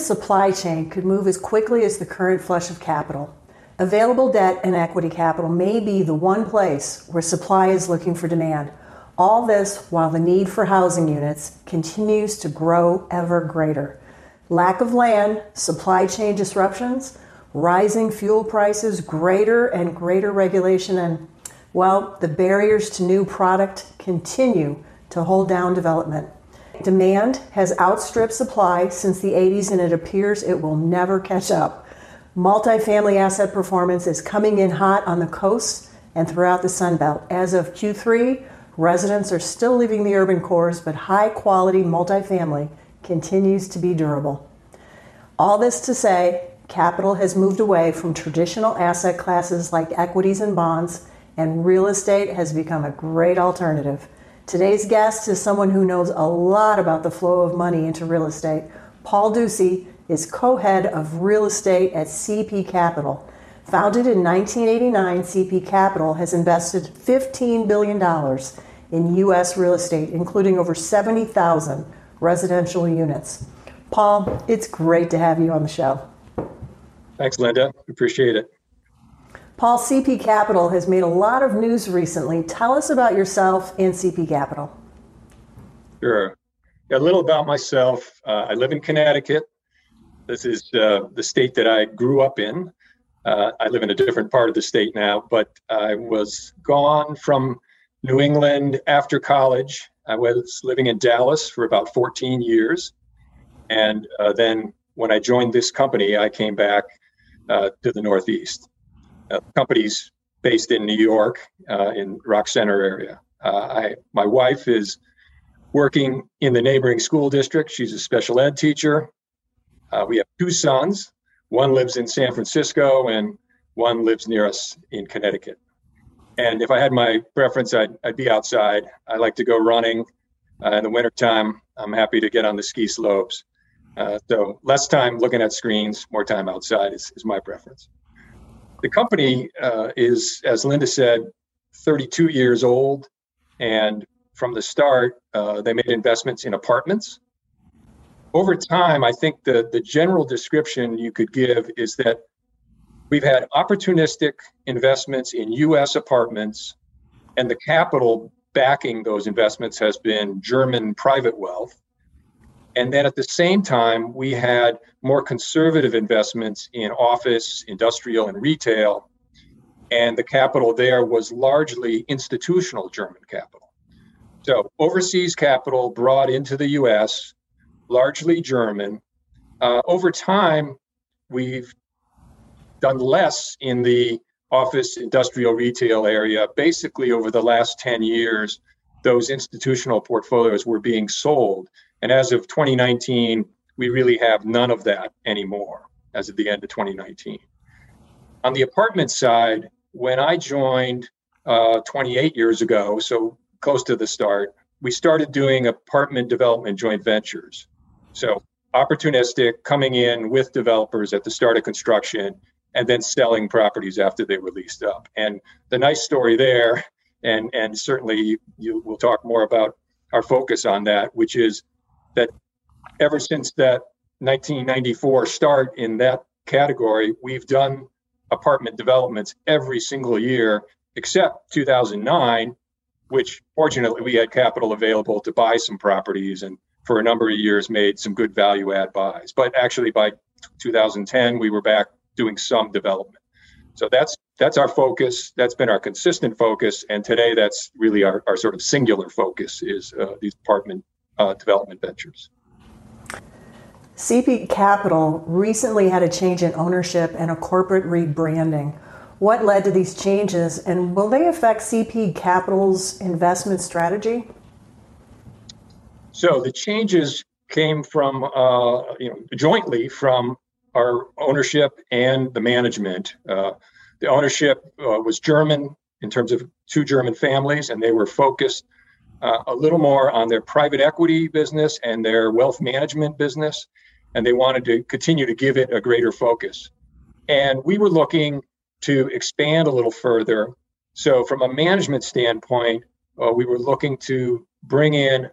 supply chain could move as quickly as the current flush of capital. Available debt and equity capital may be the one place where supply is looking for demand. All this while the need for housing units continues to grow ever greater. Lack of land, supply chain disruptions, rising fuel prices, greater and greater regulation, and, well, the barriers to new product continue to hold down development. Demand has outstripped supply since the 80s, and it appears it will never catch up. Multifamily asset performance is coming in hot on the coast and throughout the Sun Belt. As of Q3, residents are still leaving the urban cores, but high quality multifamily continues to be durable. All this to say, capital has moved away from traditional asset classes like equities and bonds, and real estate has become a great alternative. Today's guest is someone who knows a lot about the flow of money into real estate. Paul Doocy is co head of real estate at CP Capital. Founded in 1989, CP Capital has invested $15 billion in U.S. real estate, including over 70,000 residential units. Paul, it's great to have you on the show. Thanks, Linda. Appreciate it. Paul, CP Capital has made a lot of news recently. Tell us about yourself and CP Capital. Sure. A little about myself. Uh, I live in Connecticut. This is uh, the state that I grew up in. Uh, I live in a different part of the state now, but I was gone from New England after college. I was living in Dallas for about 14 years. And uh, then when I joined this company, I came back uh, to the Northeast. Uh, company's based in New York, uh, in Rock Center area. Uh, I, my wife is working in the neighboring school district. She's a special ed teacher. Uh, we have two sons. One lives in San Francisco, and one lives near us in Connecticut. And if I had my preference, I'd, I'd be outside. I like to go running in the wintertime. I'm happy to get on the ski slopes. Uh, so less time looking at screens, more time outside is, is my preference. The company uh, is, as Linda said, 32 years old. And from the start, uh, they made investments in apartments. Over time, I think the, the general description you could give is that we've had opportunistic investments in US apartments, and the capital backing those investments has been German private wealth. And then at the same time, we had more conservative investments in office, industrial, and retail. And the capital there was largely institutional German capital. So overseas capital brought into the US, largely German. Uh, over time, we've done less in the office, industrial, retail area. Basically, over the last 10 years, those institutional portfolios were being sold and as of 2019, we really have none of that anymore as of the end of 2019. On the apartment side, when I joined uh, 28 years ago, so close to the start, we started doing apartment development joint ventures. So opportunistic, coming in with developers at the start of construction and then selling properties after they were leased up. And the nice story there, and and certainly you, you will talk more about our focus on that, which is that ever since that 1994 start in that category, we've done apartment developments every single year except 2009, which fortunately we had capital available to buy some properties and for a number of years made some good value add buys. But actually by 2010, we were back doing some development. So that's that's our focus. That's been our consistent focus, and today that's really our, our sort of singular focus is uh, these apartment uh, development ventures. CP Capital recently had a change in ownership and a corporate rebranding. What led to these changes, and will they affect CP Capital's investment strategy? So the changes came from, uh, you know, jointly from our ownership and the management. Uh, the ownership uh, was German in terms of two German families, and they were focused uh, a little more on their private equity business and their wealth management business, and they wanted to continue to give it a greater focus. And we were looking to expand a little further. So, from a management standpoint, uh, we were looking to bring in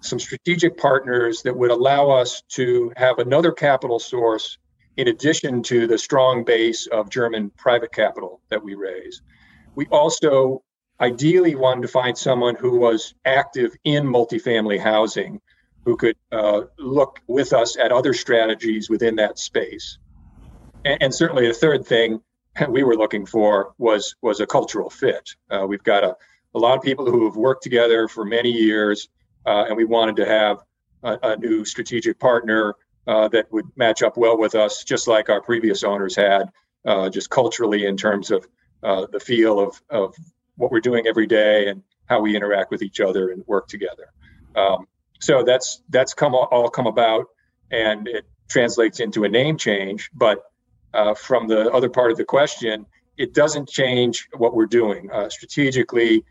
some strategic partners that would allow us to have another capital source in addition to the strong base of German private capital that we raise. We also ideally wanted to find someone who was active in multifamily housing who could uh, look with us at other strategies within that space. And, and, certainly the third thing we were looking for was was a cultural fit. Uh, we've got a, a lot of people who have worked together for many years, uh, and we wanted to have a, a new strategic partner uh, that would match up well with us, just like our previous owners had, uh, just culturally in terms of uh, the feel of, of what we're doing every day and how we interact with each other and work together. Um, so that's that's come all come about, and it translates into a name change. But uh, from the other part of the question, it doesn't change what we're doing uh, strategically.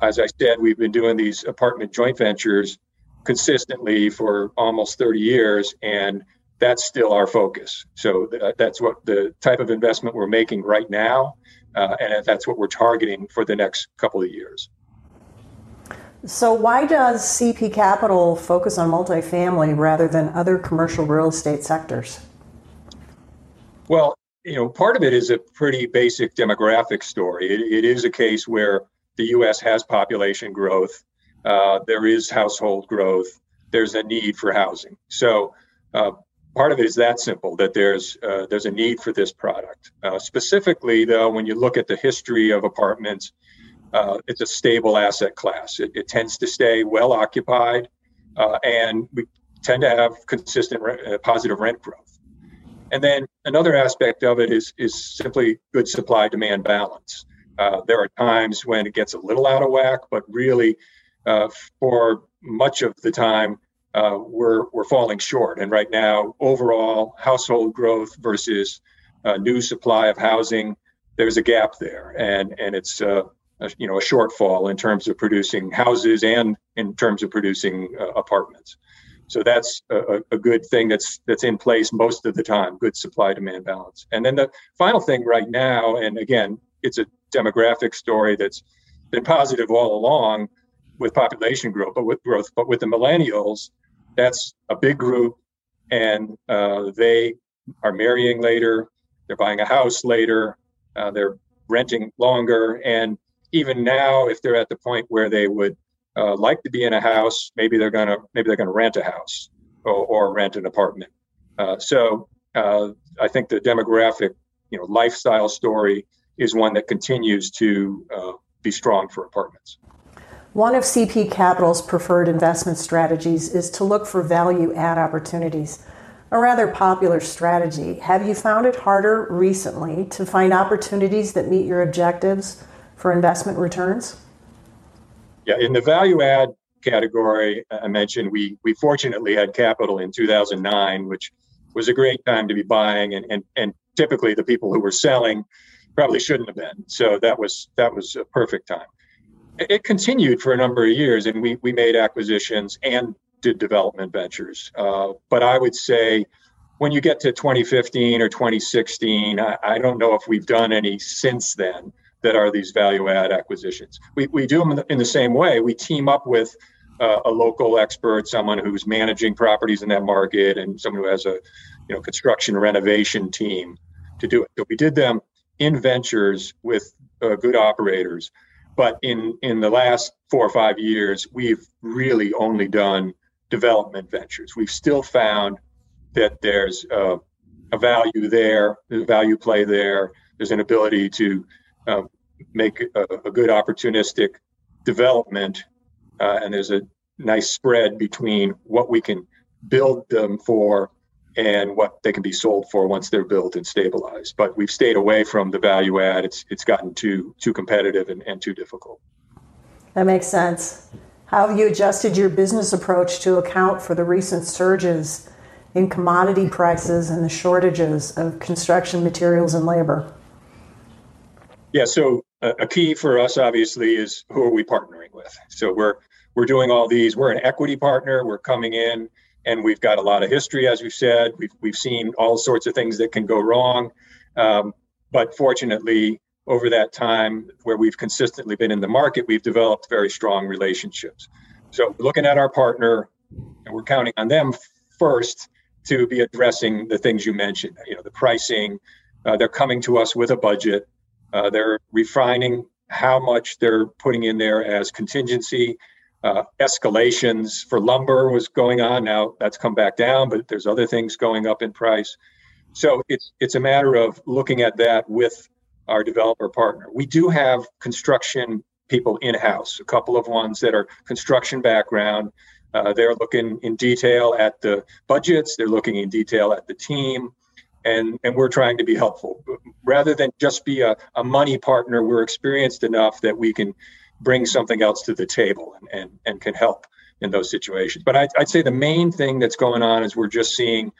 As I said, we've been doing these apartment joint ventures consistently for almost 30 years, and that's still our focus. So th- that's what the type of investment we're making right now, uh, and that's what we're targeting for the next couple of years. So, why does CP Capital focus on multifamily rather than other commercial real estate sectors? Well, you know, part of it is a pretty basic demographic story. it, it is a case where the U.S. has population growth, uh, there is household growth, there's a need for housing. So, uh, part of it is that simple that there's uh, there's a need for this product. Uh, specifically, though, when you look at the history of apartments, uh, it's a stable asset class. It, it tends to stay well occupied, uh, and we tend to have consistent uh, positive rent growth. And then another aspect of it is is simply good supply demand balance. Uh, there are times when it gets a little out of whack, but really, for much of the time, uh, we're we're falling short. And right now, overall household growth versus uh, new supply of housing, there's a gap there, and and it's uh, a, you know a shortfall in terms of producing houses and in terms of producing uh, apartments. So that's a, a, good thing that's that's in place most of the time. Good supply demand balance. And then the final thing right now, and again, it's a demographic story that's been positive all along with population growth, but with growth, but with the millennials, that's a big group, and uh, they are marrying later. They're buying a house later. Uh, they're renting longer, and even now, if they're at the point where they would uh, like to be in a house, maybe they're gonna maybe they're gonna rent a house or, or rent an apartment. Uh, so uh, I think the demographic, you know, lifestyle story is one that continues to uh, be strong for apartments. One of CP Capital's preferred investment strategies is to look for value add opportunities, a rather popular strategy. Have you found it harder recently to find opportunities that meet your objectives for investment returns? Yeah, in the value add category, I mentioned we we fortunately had capital in 2009, which was a great time to be buying, and and and typically the people who were selling probably shouldn't have been. So that was that was a perfect time it continued for a number of years, and we we made acquisitions and did development ventures. Uh, but I would say when you get to 2015 or 2016, I, I, don't know if we've done any since then that are these value add acquisitions. We, we do them in the same way. We team up with uh, a local expert, someone who's managing properties in that market, and someone who has a you know construction renovation team to do it. So we did them in ventures with uh, good operators. But in in the last four or five years, we've really only done development ventures. We've still found that there's a, value there, there's a value play there. There's an ability to uh, make a, a, good opportunistic development, uh, and there's a nice spread between what we can build them for and what they can be sold for once they're built and stabilized. But we've stayed away from the value add. It's it's gotten too too competitive and, and too difficult. That makes sense. How have you adjusted your business approach to account for the recent surges in commodity prices and the shortages of construction materials and labor? Yeah, so a, a key for us obviously is who are we partnering with. So we're we're doing all these. We're an equity partner. We're coming in and we've got a lot of history, as we've said. We've we've seen all sorts of things that can go wrong, um, but fortunately, over that time where we've consistently been in the market, we've developed very strong relationships. So, looking at our partner, and we're counting on them first to be addressing the things you mentioned. You know, the pricing. Uh, they're coming to us with a budget. Uh, they're refining how much they're putting in there as contingency. Uh, escalations for lumber was going on. Now that's come back down, but there's other things going up in price. So it's it's a matter of looking at that with our developer partner. We do have construction people in house, a couple of ones that are construction background. Uh, they're looking in detail at the budgets. They're looking in detail at the team, and and we're trying to be helpful rather than just be a, a money partner. We're experienced enough that we can bring something else to the table and and, and can help in those situations. But I'd, I'd say the main thing that's going on is we're just seeing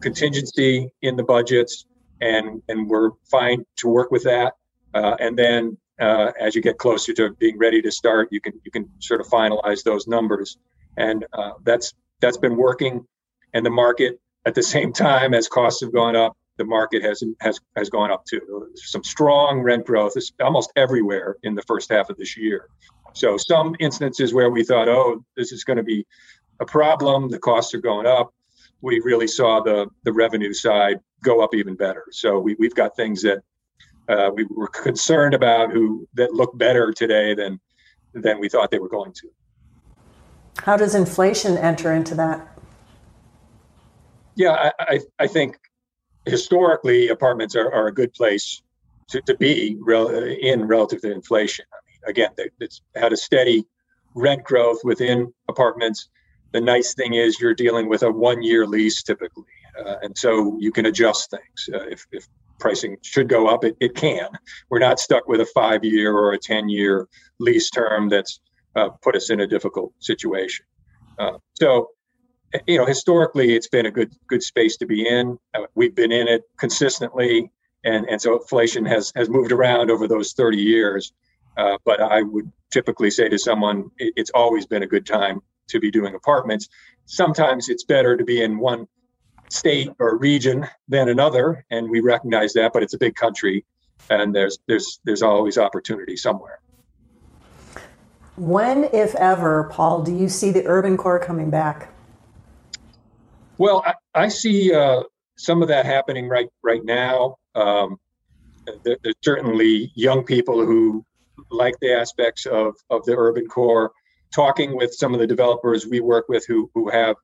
contingency in the budgets, and and we're fine to work with that. Uh, and then uh, as you get closer to being ready to start, you can you can sort of finalize those numbers, and uh, that's that's been working. And the market at the same time as costs have gone up, the market has has has gone up too. There's some strong rent growth, almost everywhere in the first half of this year. So some instances where we thought, oh, this is going to be a problem, the costs are going up. We really saw the the revenue side go up even better. So we, we've got things that uh, we were concerned about who that look better today than than we thought they were going to. How does inflation enter into that? Yeah, I, I, I think historically apartments are, are a good place to, to be rel- in relative to inflation. I mean, again, they, it's had a steady rent growth within apartments. The nice thing is you're dealing with a one year lease typically. Uh, and so you can adjust things. Uh, if, if pricing should go up, it, it can. We're not stuck with a five year or a 10 year lease term that's uh, put us in a difficult situation. Uh, so, you know, historically, it's been a good good space to be in. Uh, we've been in it consistently, and and so inflation has has moved around over those 30 years. Uh, but I would typically say to someone, it, it's always been a good time to be doing apartments. Sometimes it's better to be in one state or region than another, and we recognize that. But it's a big country, and there's there's there's always opportunity somewhere. When, if ever, Paul, do you see the urban core coming back? Well, I, I see uh, some of that happening right right now. Um, there, there's certainly young people who like the aspects of, of the urban core. Talking with some of the developers we work with who, who have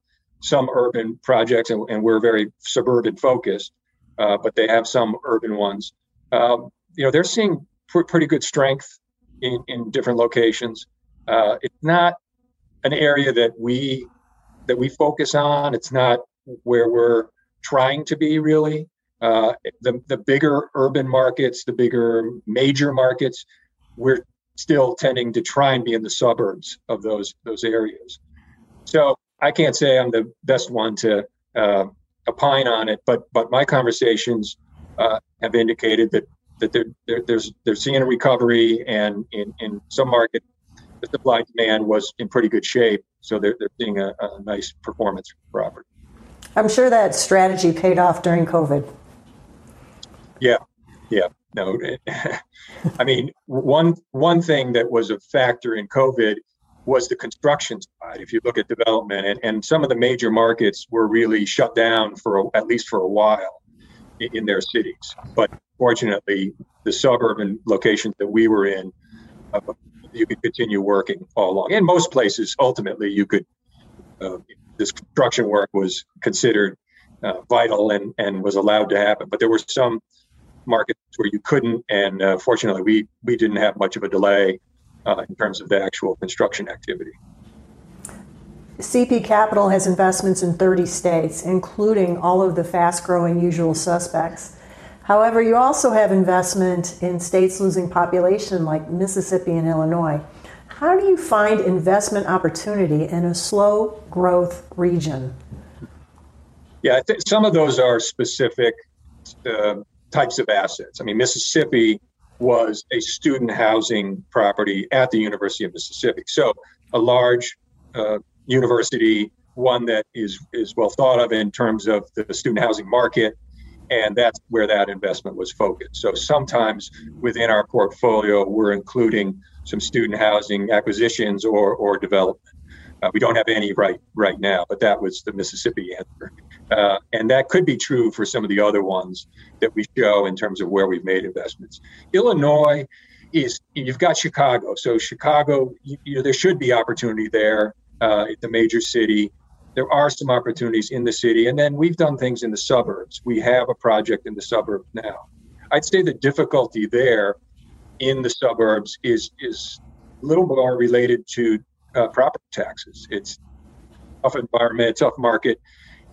some urban projects, and, and we're very suburban focused, uh, but they have some urban ones. Um, you know, they're seeing pr- pretty good strength in, in different locations. Uh, it's not an area that we that we focus on. It's not where we're trying to be really. Uh, the the bigger urban markets, the bigger major markets, we're still tending to try and be in the suburbs of those those areas. So I can't say I'm the best one to uh, opine on it, but but my conversations uh, have indicated that that they're, they're, there's they're seeing a recovery, and in in some market, the supply demand was in pretty good shape, so they're they're seeing a, a nice performance property. I'm sure that strategy paid off during COVID. Yeah, yeah. No, I mean one one thing that was a factor in COVID was the construction side. If you look at development, and, and some of the major markets were really shut down for a, at least for a while in, in, their cities. But fortunately, the suburban locations that we were in, uh, you could continue working all along. In most places, ultimately, you could. Uh, this construction work was considered uh, vital and, and was allowed to happen. But there were some markets where you couldn't, and uh, fortunately, we we didn't have much of a delay uh, in terms of the actual construction activity. CP Capital has investments in 30 states, including all of the fast growing usual suspects. However, you also have investment in states losing population like Mississippi and Illinois. How do you find investment opportunity in a slow growth region? Yeah, some of those are specific uh, types of assets. I mean, Mississippi was a student housing property at the University of Mississippi. So a large uh, university, one that is is well thought of in terms of the student housing market, and that's where that investment was focused. So sometimes within our portfolio, we're including some student housing acquisitions or or development. Uh, we don't have any right right now, but that was the Mississippi answer, uh, and that could be true for some of the other ones that we show in terms of where we've made investments. Illinois is you've got Chicago, so Chicago, you, you know, there should be opportunity there, uh, the major city. There are some opportunities in the city, and then we've done things in the suburbs. We have a project in the suburbs now. I'd say the difficulty there in the suburbs is is a little more related to uh, property taxes. It's tough environment, tough market,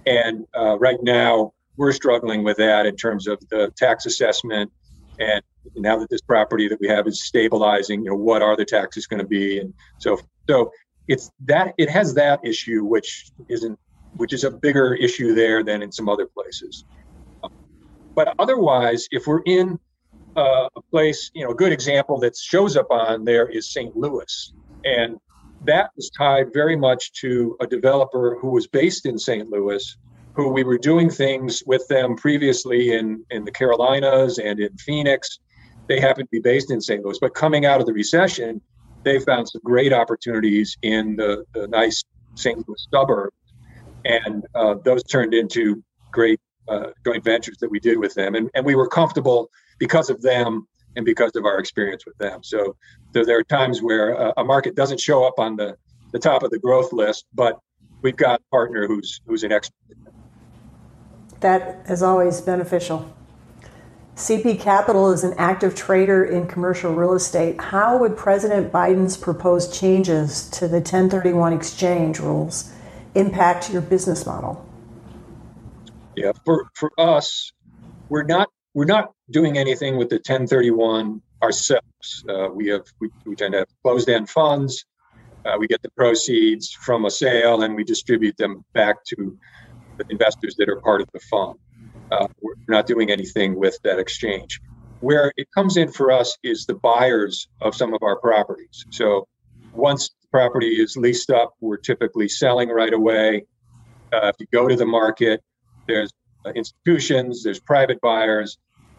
and uh, right now we're struggling with that in terms of the tax assessment. And now that this property that we have is stabilizing, you know, what are the taxes going to be? And so, so it's that it has that issue, which isn't, which is a bigger issue there than in some other places. But otherwise, if we're in uh, a place, you know, a good example that shows up on there is St. Louis. And that was tied very much to a developer who was based in St. Louis, who we were doing things with them previously in, in the Carolinas and in Phoenix. They happened to be based in St. Louis, but coming out of the recession, they found some great opportunities in the, the nice St. Louis suburbs. And uh, those turned into great uh, joint ventures that we did with them. And, and we were comfortable because of them and because of our experience with them. So there, there are times where a, a, market doesn't show up on the, the top of the growth list, but we've got a partner who's who's an expert. That is always beneficial. CP Capital is an active trader in commercial real estate. How would President Biden's proposed changes to the 1031 exchange rules impact your business model? Yeah, for, for us, we're not we're not doing anything with the 1031 ourselves. Uh, we have we, we, tend to have closed-end funds. Uh, we get the proceeds from a sale and we distribute them back to the investors that are part of the fund. Uh, we're not doing anything with that exchange. Where it comes in for us is the buyers of some of our properties. So once the property is leased up, we're typically selling right away. Uh, if you go to the market, there's uh, institutions, there's private buyers,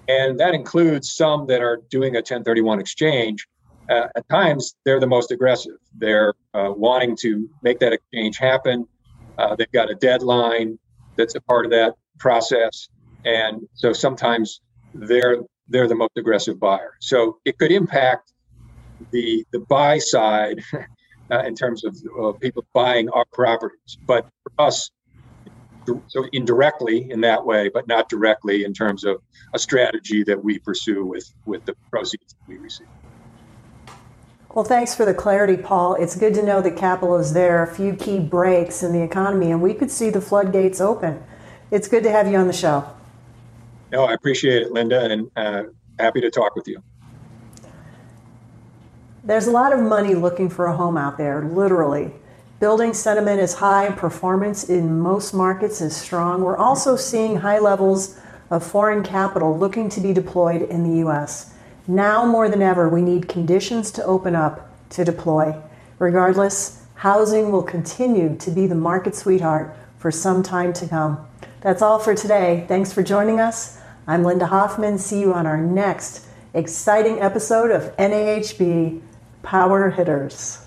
and that includes some that are doing a 1031 exchange. Uh, at times, they're the most aggressive. They're uh, wanting to make that exchange happen. Uh, they've got a deadline that's a part of that process, and so sometimes they're they're the most aggressive buyer. So it could impact the the buy side uh, in terms of people buying our properties. But for us, so indirectly in that way, but not directly in terms of a strategy that we pursue with with the proceeds that we receive. Well, thanks for the clarity, Paul. It's good to know that capital is there, a few key breaks in the economy, and we could see the floodgates open. It's good to have you on the show. No, I appreciate it, Linda, and uh, happy to talk with you. There's a lot of money looking for a home out there, literally. Building sentiment is high, performance in most markets is strong. We're also seeing high levels of foreign capital looking to be deployed in the US. Now more than ever, we need conditions to open up to deploy. Regardless, housing will continue to be the market sweetheart for some time to come. That's all for today. Thanks for joining us. I'm Linda Hoffman. See you on our next exciting episode of NAHB Power Hitters.